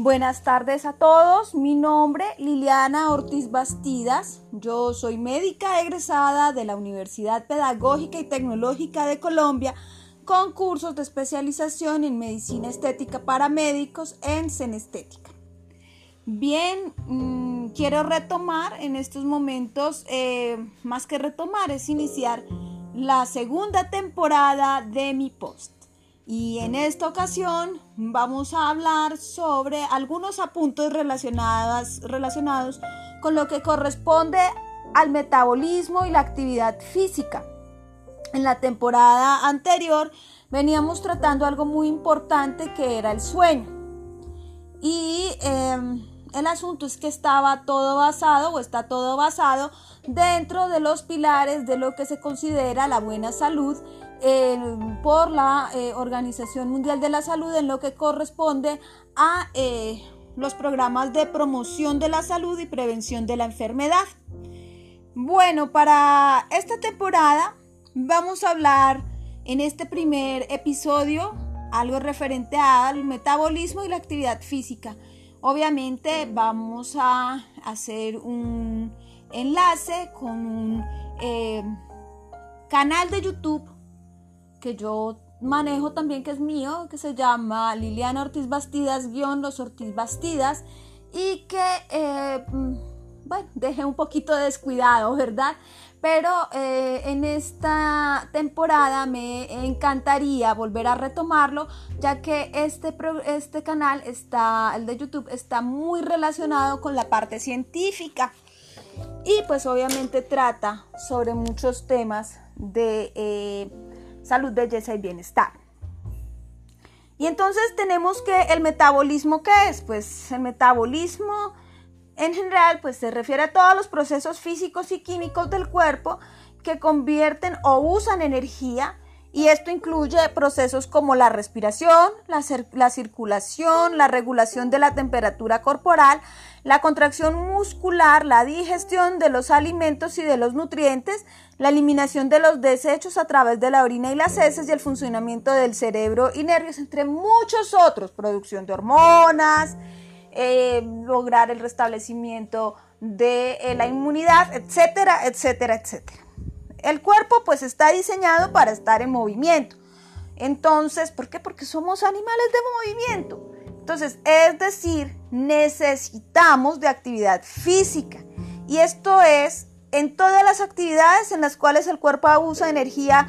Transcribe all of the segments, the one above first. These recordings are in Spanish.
Buenas tardes a todos, mi nombre Liliana Ortiz Bastidas, yo soy médica egresada de la Universidad Pedagógica y Tecnológica de Colombia con cursos de especialización en medicina estética para médicos en Cenestética. Bien, mm, quiero retomar en estos momentos, eh, más que retomar, es iniciar la segunda temporada de mi post. Y en esta ocasión vamos a hablar sobre algunos apuntes relacionados, relacionados con lo que corresponde al metabolismo y la actividad física. En la temporada anterior veníamos tratando algo muy importante que era el sueño. Y em, el asunto es que estaba todo basado o está todo basado dentro de los pilares de lo que se considera la buena salud por la eh, Organización Mundial de la Salud en lo que corresponde a eh, los programas de promoción de la salud y prevención de la enfermedad. Bueno, para esta temporada vamos a hablar en este primer episodio algo referente al metabolismo y la actividad física. Obviamente vamos a hacer un enlace con un eh, canal de YouTube que yo manejo también, que es mío, que se llama Liliana Ortiz Bastidas, guion Los Ortiz Bastidas, y que, eh, mm, bueno, dejé un poquito descuidado, ¿verdad? Pero eh, en esta temporada me encantaría volver a retomarlo, ya que este, este canal está, el de YouTube, está muy relacionado con la parte científica. Y pues obviamente trata sobre muchos temas de eh, salud, belleza y bienestar. Y entonces tenemos que el metabolismo, ¿qué es? Pues el metabolismo en general pues se refiere a todos los procesos físicos y químicos del cuerpo que convierten o usan energía y esto incluye procesos como la respiración, la, la, circulación, la regulación de la temperatura corporal, la contracción muscular, la digestión de los alimentos y de los nutrientes, la eliminación de los desechos a través de la orina y las heces y el funcionamiento del cerebro y nervios, entre muchos otros, producción de hormonas, eh, lograr el restablecimiento de eh, la inmunidad, etcétera, etcétera, etcétera. El cuerpo pues está diseñado para estar en movimiento. Entonces, ¿por qué? Porque somos animales de movimiento. Entonces, es decir, necesitamos de actividad física. Y esto es en todas las actividades en las cuales el cuerpo usa energía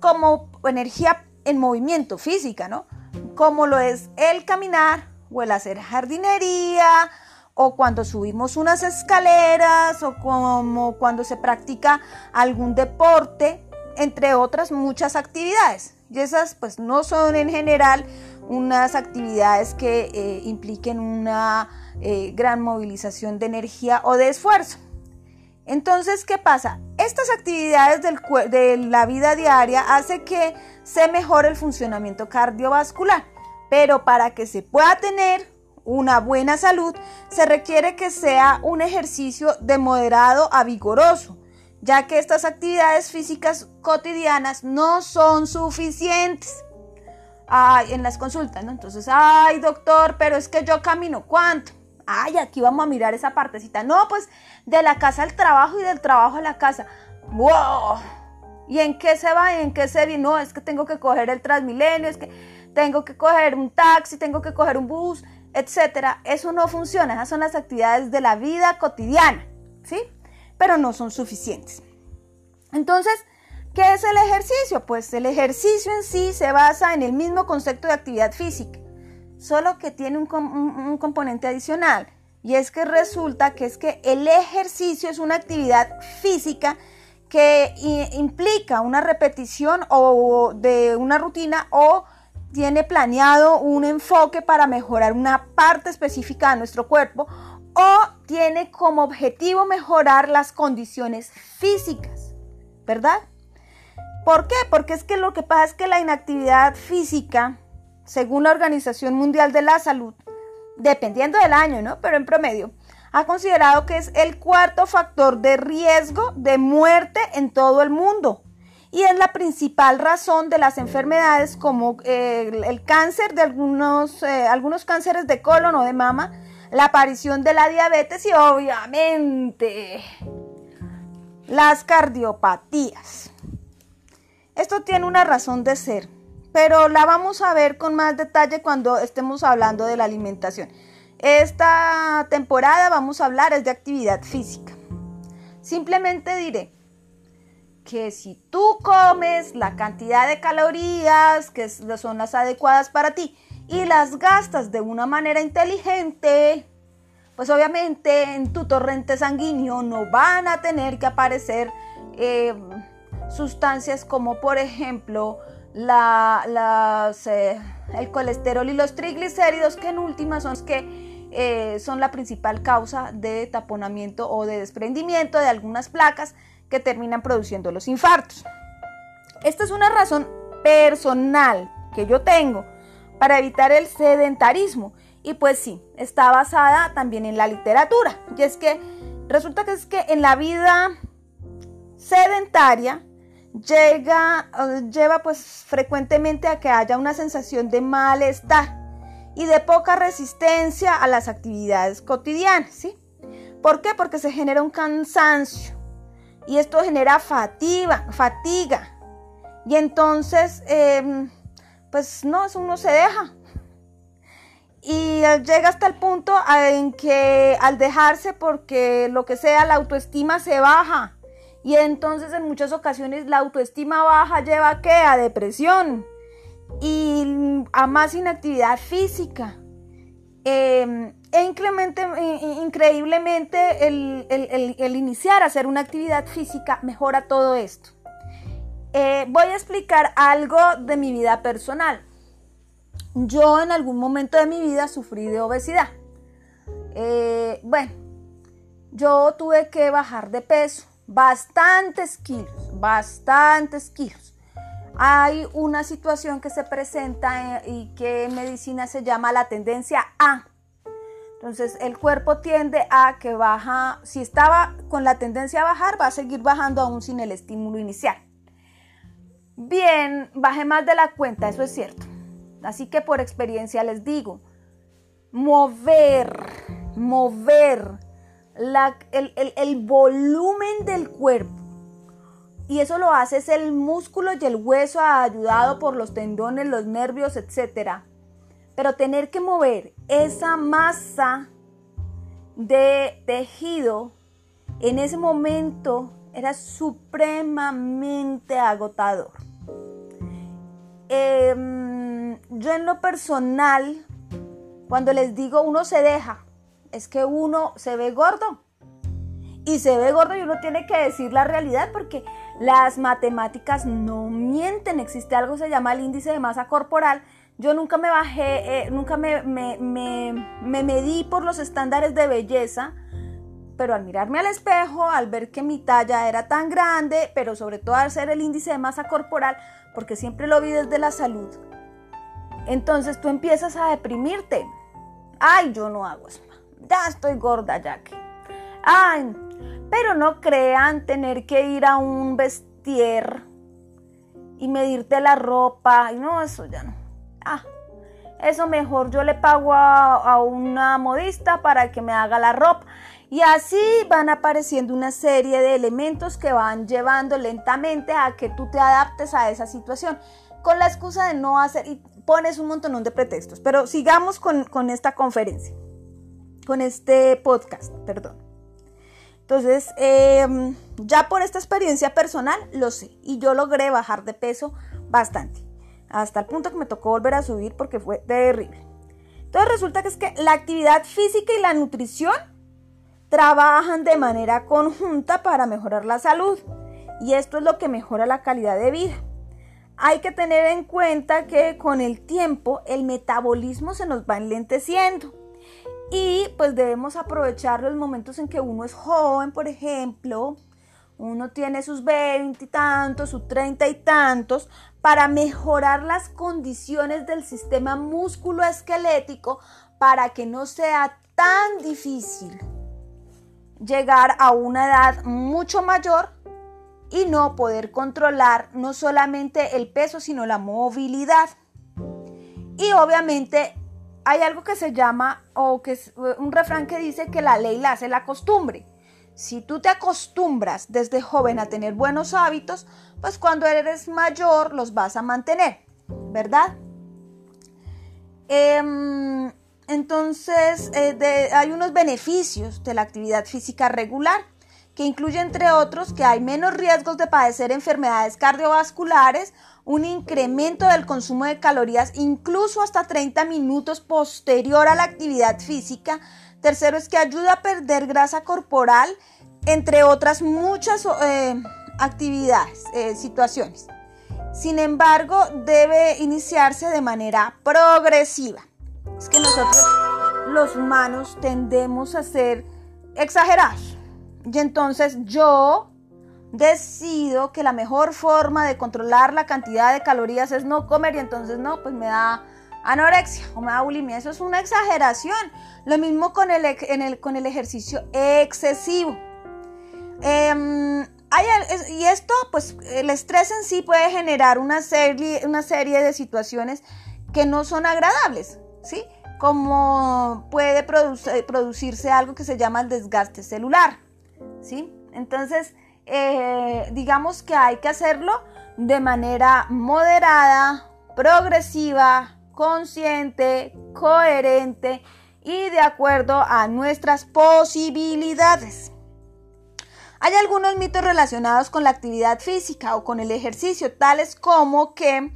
como energía en movimiento física, ¿no? Como lo es el caminar o el hacer jardinería o cuando subimos unas escaleras o como cuando se practica algún deporte, entre otras muchas actividades. Y esas pues no son en general unas actividades que eh, impliquen una eh, gran movilización de energía o de esfuerzo. Entonces, ¿qué pasa? Estas actividades del, de la vida diaria hace que se mejore el funcionamiento cardiovascular, pero para que se pueda tener una buena salud, se requiere que sea un ejercicio de moderado a vigoroso, ya que estas actividades físicas cotidianas no son suficientes. Ay, en las consultas, ¿no? Entonces, ay, doctor, pero es que yo camino, ¿cuánto? Ay, aquí vamos a mirar esa partecita. No, pues de la casa al trabajo y del trabajo a la casa. ¡Wow! ¿Y en qué se va? ¿Y en qué se viene? No, es que tengo que coger el Transmilenio, es que tengo que coger un taxi, tengo que coger un bus etcétera, eso no funciona. Esas son las actividades de la vida cotidiana, ¿sí? Pero no son suficientes. Entonces, ¿qué es el ejercicio? Pues el ejercicio en sí se basa en el mismo concepto de actividad física, solo que tiene un, un componente adicional. Y es que resulta que es que el ejercicio es una actividad física que implica una repetición o de una rutina o tiene planeado un enfoque para mejorar una parte específica de nuestro cuerpo o tiene como objetivo mejorar las condiciones físicas, ¿verdad? ¿Por qué? Porque es que lo que pasa es que la inactividad física, según la Organización Mundial de la Salud, dependiendo del año, ¿no? Pero en promedio, ha considerado que es el cuarto factor de riesgo de muerte en todo el mundo y es la principal razón de las enfermedades como eh, el, cáncer de algunos, eh, algunos cánceres de colon o de mama, la aparición de la diabetes y obviamente las cardiopatías. Esto tiene una razón de ser, pero la vamos a ver con más detalle cuando estemos hablando de la alimentación. Esta temporada vamos a hablar es de actividad física. Simplemente diré, que si tú comes la cantidad de calorías que son las adecuadas para ti y las gastas de una manera inteligente, pues obviamente en tu torrente sanguíneo no van a tener que aparecer eh, sustancias como por ejemplo eh, el colesterol y los triglicéridos que en última son que eh, son la principal causa de taponamiento o de desprendimiento de algunas placas que terminan produciendo los infartos. Esta es una razón personal que yo tengo para evitar el sedentarismo y pues sí, está basada también en la literatura. Y es que resulta que es que en la vida sedentaria llega, eh, lleva pues frecuentemente a que haya una sensación de malestar y de poca resistencia a las actividades cotidianas, ¿sí? ¿Por qué? Porque se genera un cansancio, y esto genera fatiga, fatiga. Y entonces, em, pues no, eso uno se deja. Y llega hasta el punto en que al dejarse, porque lo que sea, la autoestima se baja. Y entonces en muchas ocasiones la autoestima baja lleva a qué? A depresión y a más inactividad física. Em, increíblemente el, iniciar a hacer una actividad física mejora todo esto. Eh, voy a explicar algo de mi vida personal. Yo en algún momento de mi vida sufrí de obesidad. Eh, bueno, yo tuve que bajar de peso, bastantes kilos, bastantes kilos. Hay una situación que se presenta eh, y que en medicina se llama la tendencia A entonces el cuerpo tiende a que baja, si estaba con la tendencia a bajar, va a seguir bajando aún sin el estímulo inicial. Bien, bajé más de la cuenta, eso es cierto. Así que por experiencia les digo, mover, mover el, el volumen del cuerpo. Y eso lo hace es el músculo y el hueso ayudado por los tendones, los nervios, etcétera pero tener que mover esa masa de tejido en ese momento era supremamente agotador. Em, yo en lo personal, cuando les digo uno se deja, es que uno se ve gordo. Y se ve gordo y uno tiene que decir la realidad porque las matemáticas no mienten. Existe algo que se llama el índice de masa corporal yo nunca me bajé, eh, nunca me, me, medí por los estándares de belleza, pero al mirarme al espejo, al ver que mi talla era tan grande, pero sobre todo al ser el índice de masa corporal, porque siempre lo vi desde la salud, entonces tú empiezas a deprimirte. Ay, yo no hago eso. Ya estoy gorda, ya que. Ay, pero no crean tener que ir a un vestier y medirte la ropa. Y no, eso ya no ah, eso mejor yo le pago a, una modista para que me haga la ropa. Y así van apareciendo una serie de elementos que van llevando lentamente a que tú te adaptes a esa situación. Con la excusa de no hacer, y pones un montón de pretextos. Pero sigamos con, esta conferencia, con este podcast, perdón. Entonces, em, ya por esta experiencia personal, lo sé. Y yo logré bajar de peso bastante hasta el punto que me tocó volver a subir porque fue terrible. Entonces resulta que es que la actividad física y la nutrición trabajan de manera conjunta para mejorar la salud y esto es lo que mejora la calidad de vida. Hay que tener en cuenta que con el tiempo el metabolismo se nos va enlenteciendo y pues debemos aprovechar los momentos en que uno es joven, por ejemplo, uno tiene sus veinte y tantos, sus treinta y tantos, para mejorar las condiciones del sistema musculoesquelético para que no sea tan difícil llegar a una edad mucho mayor y no poder controlar no solamente el peso, sino la movilidad. Y obviamente hay algo que se llama, o que es un refrán que dice que la ley la hace la costumbre. Si tú te acostumbras desde joven a tener buenos hábitos, pues cuando eres mayor los vas a mantener, ¿verdad? Em, entonces, eh, hay unos beneficios de la actividad física regular que incluye entre otros que hay menos riesgos de padecer enfermedades cardiovasculares, un incremento del consumo de calorías incluso hasta 30 minutos posterior a la actividad física. Tercero es que ayuda a perder grasa corporal, entre otras muchas eh, actividades, eh, situaciones. Sin embargo, debe iniciarse de manera progresiva. Es que nosotros los humanos tendemos a ser exagerados y entonces yo decido que la mejor forma de controlar la cantidad de calorías es no comer y entonces no, pues me da anorexia o bulimia. Eso es una exageración. Lo mismo con el, con el ejercicio excesivo. Em, y esto, pues el estrés en sí puede generar una serie, una serie de situaciones que no son agradables, ¿sí? Como puede producirse algo que se llama el desgaste celular. ¿sí? Entonces, eh, digamos que hay que hacerlo de manera moderada, progresiva, consciente, coherente y de acuerdo a nuestras posibilidades. Hay algunos mitos relacionados con la actividad física o con el ejercicio, tales como que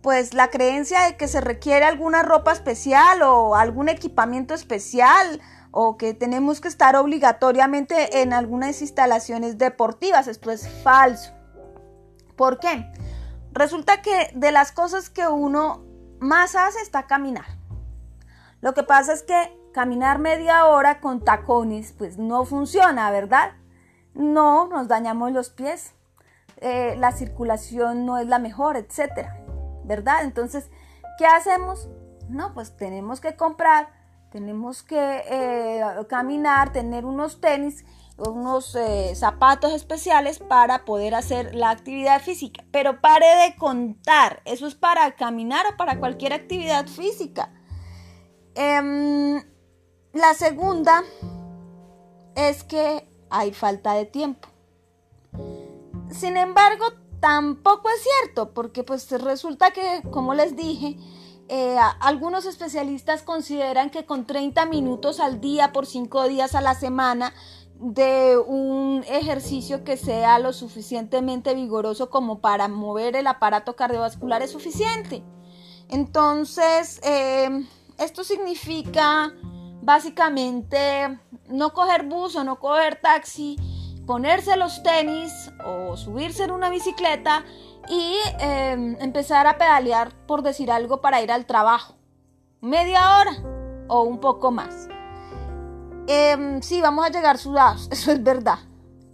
pues la creencia de que se requiere alguna ropa especial o algún equipamiento especial o que tenemos que estar obligatoriamente en algunas instalaciones deportivas. Esto es falso. ¿Por qué? Resulta que de las cosas que uno más hace está caminar. Lo que pasa es que caminar media hora con tacones pues no funciona, ¿verdad? No, nos dañamos los pies, eh, la circulación no es la mejor, etcétera, ¿verdad? Entonces, ¿qué hacemos? No, pues tenemos que comprar tenemos que eh, caminar, tener unos tenis, unos eh, zapatos especiales para poder hacer la actividad física. Pero pare de contar, eso es para caminar o para cualquier actividad física. Em, la segunda es que hay falta de tiempo. Sin embargo, tampoco es cierto, porque pues resulta que, como les dije, eh, algunos especialistas consideran que con 30 minutos al día por 5 días a la semana de un ejercicio que sea lo suficientemente vigoroso como para mover el aparato cardiovascular es suficiente. Entonces, eh, esto significa básicamente no coger bus o no coger taxi, ponerse los tenis o subirse en una bicicleta y em, empezar a pedalear, por decir algo, para ir al trabajo. Media hora o un poco más. Eh, sí, vamos a llegar sudados, eso es verdad.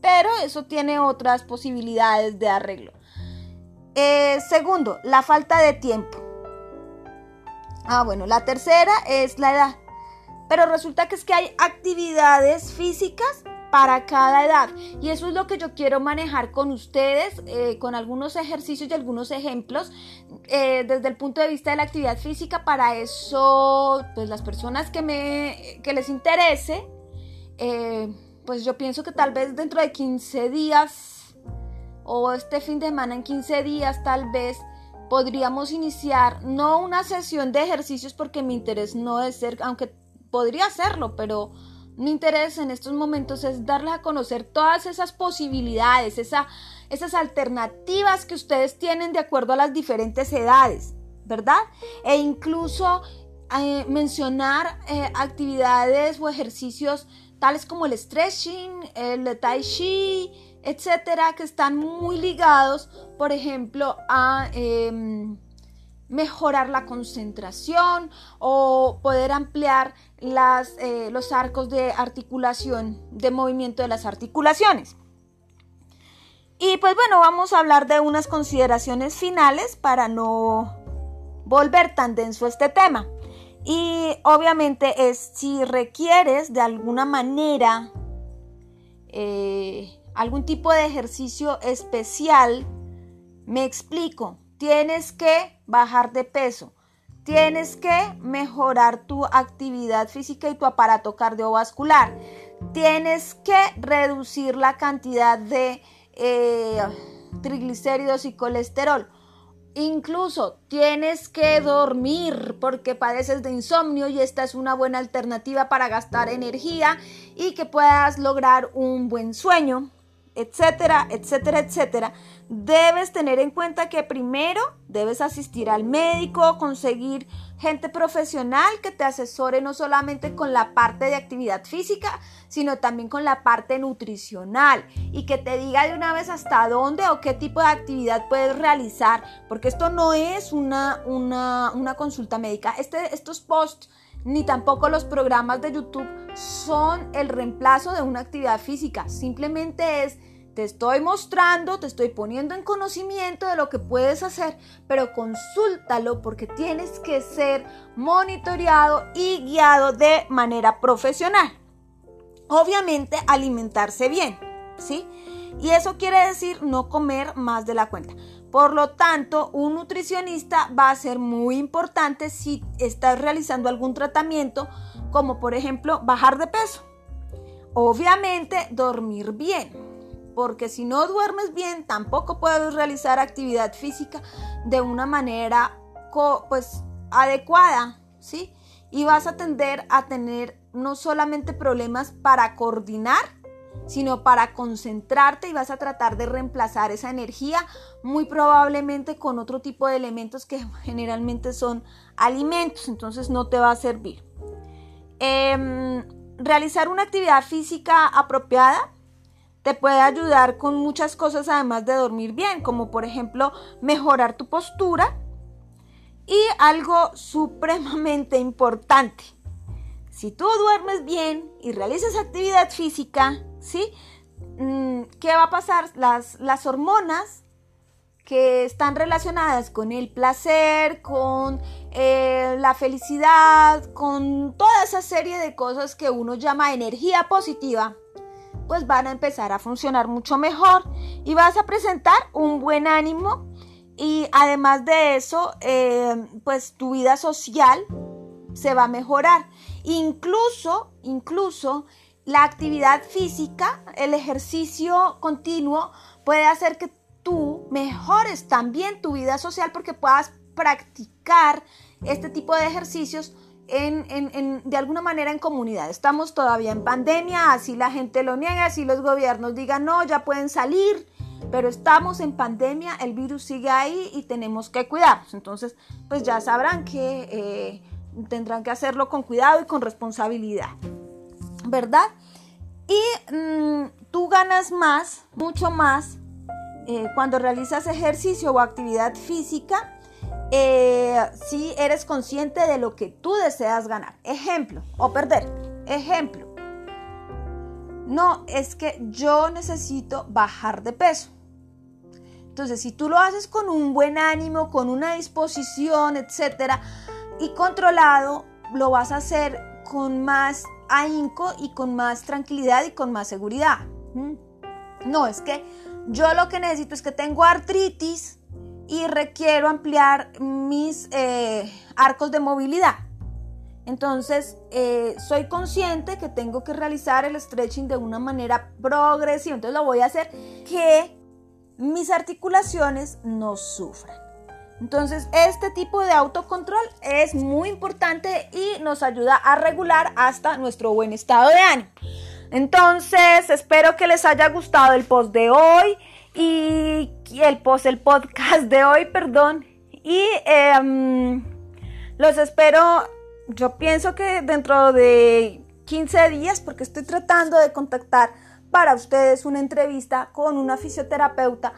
Pero eso tiene otras posibilidades de arreglo. Eh, segundo, la falta de tiempo. Ah, bueno, la tercera es la edad. Pero resulta que es que hay actividades físicas para cada edad. Y eso es lo que yo quiero manejar con ustedes, eh, con algunos ejercicios y algunos ejemplos eh, desde el punto de vista de la actividad física. Para eso, pues las personas que, me, que les interese, eh, pues yo pienso que tal vez dentro de 15 días o este fin de semana en 15 días tal vez podríamos iniciar no una sesión de ejercicios porque mi interés no es ser, aunque podría hacerlo, pero mi interés en estos momentos es darles a conocer todas esas posibilidades, esas alternativas que ustedes tienen de acuerdo a las diferentes edades, ¿verdad? E incluso eh, mencionar eh, actividades o ejercicios tales como el stretching, el tai chi, etcétera, que están muy ligados, por ejemplo, a em, mejorar la concentración o poder ampliar las, eh, los arcos de articulación, de movimiento de las articulaciones. Y pues bueno, vamos a hablar de unas consideraciones finales para no volver tan denso este tema. Y obviamente es si requieres de alguna manera eh, algún tipo de ejercicio especial, me explico, tienes que bajar de peso, tienes que mejorar tu actividad física y tu aparato cardiovascular, tienes que reducir la cantidad de eh, triglicéridos y colesterol. Incluso tienes que dormir porque padeces de insomnio y esta es una buena alternativa para gastar energía y que puedas lograr un buen sueño etcétera, etcétera, etcétera, debes tener en cuenta que primero debes asistir al médico, conseguir gente profesional que te asesore no solamente con la parte de actividad física, sino también con la parte nutricional y que te diga de una vez hasta dónde o qué tipo de actividad puedes realizar, porque esto no es una, una, una consulta médica. Este, estos posts ni tampoco los programas de YouTube son el reemplazo de una actividad física. Simplemente es, te estoy mostrando, te estoy poniendo en conocimiento de lo que puedes hacer, pero consúltalo porque tienes que ser monitoreado y guiado de manera profesional. Obviamente alimentarse bien, ¿sí? Y eso quiere decir no comer más de la cuenta. Por lo tanto, un nutricionista va a ser muy importante si estás realizando algún tratamiento, como por ejemplo bajar de peso. Obviamente, dormir bien, porque si no duermes bien, tampoco puedes realizar actividad física de una manera pues adecuada, ¿sí? Y vas a tender a tener no solamente problemas para coordinar, sino para concentrarte y vas a tratar de reemplazar esa energía muy probablemente con otro tipo de elementos que generalmente son alimentos, entonces no te va a servir. Em, realizar una actividad física apropiada te puede ayudar con muchas cosas además de dormir bien, como por ejemplo mejorar tu postura y algo supremamente importante. Si tú duermes bien y realizas actividad física, ¿sí? Mm, ¿Qué va a pasar? Las, las hormonas que están relacionadas con el placer, con eh, la felicidad, con toda esa serie de cosas que uno llama energía positiva, pues van a empezar a funcionar mucho mejor y vas a presentar un buen ánimo y además de eso, eh, pues tu vida social se va a mejorar. Incluso, incluso la actividad física, el ejercicio continuo puede hacer que tú mejores también tu vida social porque puedas practicar este tipo de ejercicios en, de alguna manera en comunidad. Estamos todavía en pandemia, así la gente lo niega, así los gobiernos digan no, ya pueden salir, pero estamos en pandemia, el virus sigue ahí y tenemos que cuidarnos. Entonces, pues ya sabrán que eh, tendrán que hacerlo con cuidado y con responsabilidad. ¿verdad? Y mm, tú ganas más, mucho más, eh, cuando realizas ejercicio o actividad física, eh, si eres consciente de lo que tú deseas ganar. Ejemplo, o perder. Ejemplo. No, es que yo necesito bajar de peso. Entonces, si tú lo haces con un buen ánimo, con una disposición, etcétera, y controlado, lo vas a hacer con más ahínco y con más tranquilidad y con más seguridad. ¿Mm? No, es que yo lo que necesito es que tengo artritis y requiero ampliar mis eh, arcos de movilidad. Entonces, eh, soy consciente que tengo que realizar el stretching de una manera progresiva. Entonces, lo voy a hacer que mis articulaciones no sufran. Entonces, este tipo de autocontrol es muy importante y nos ayuda a regular hasta nuestro buen estado de ánimo. Entonces, espero que les haya gustado el post de hoy y el post, el podcast de hoy, perdón. Y em, los espero, yo pienso que dentro de 15 días, porque estoy tratando de contactar para ustedes una entrevista con una fisioterapeuta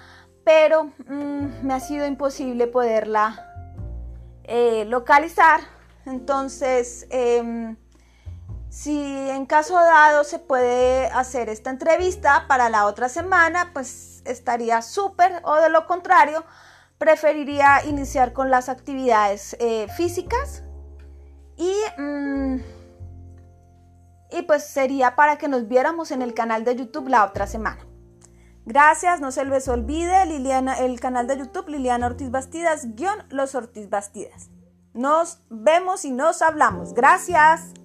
pero mm, me ha sido imposible poderla eh, localizar. Entonces, em, si en caso dado se puede hacer esta entrevista para la otra semana, pues estaría súper, o de lo contrario, preferiría iniciar con las actividades eh, físicas y, mm, y pues sería para que nos viéramos en el canal de YouTube la otra semana. Gracias, no se les olvide Liliana, el canal de YouTube Liliana Ortiz Bastidas, Los Ortiz Bastidas. Nos vemos y nos hablamos. Gracias.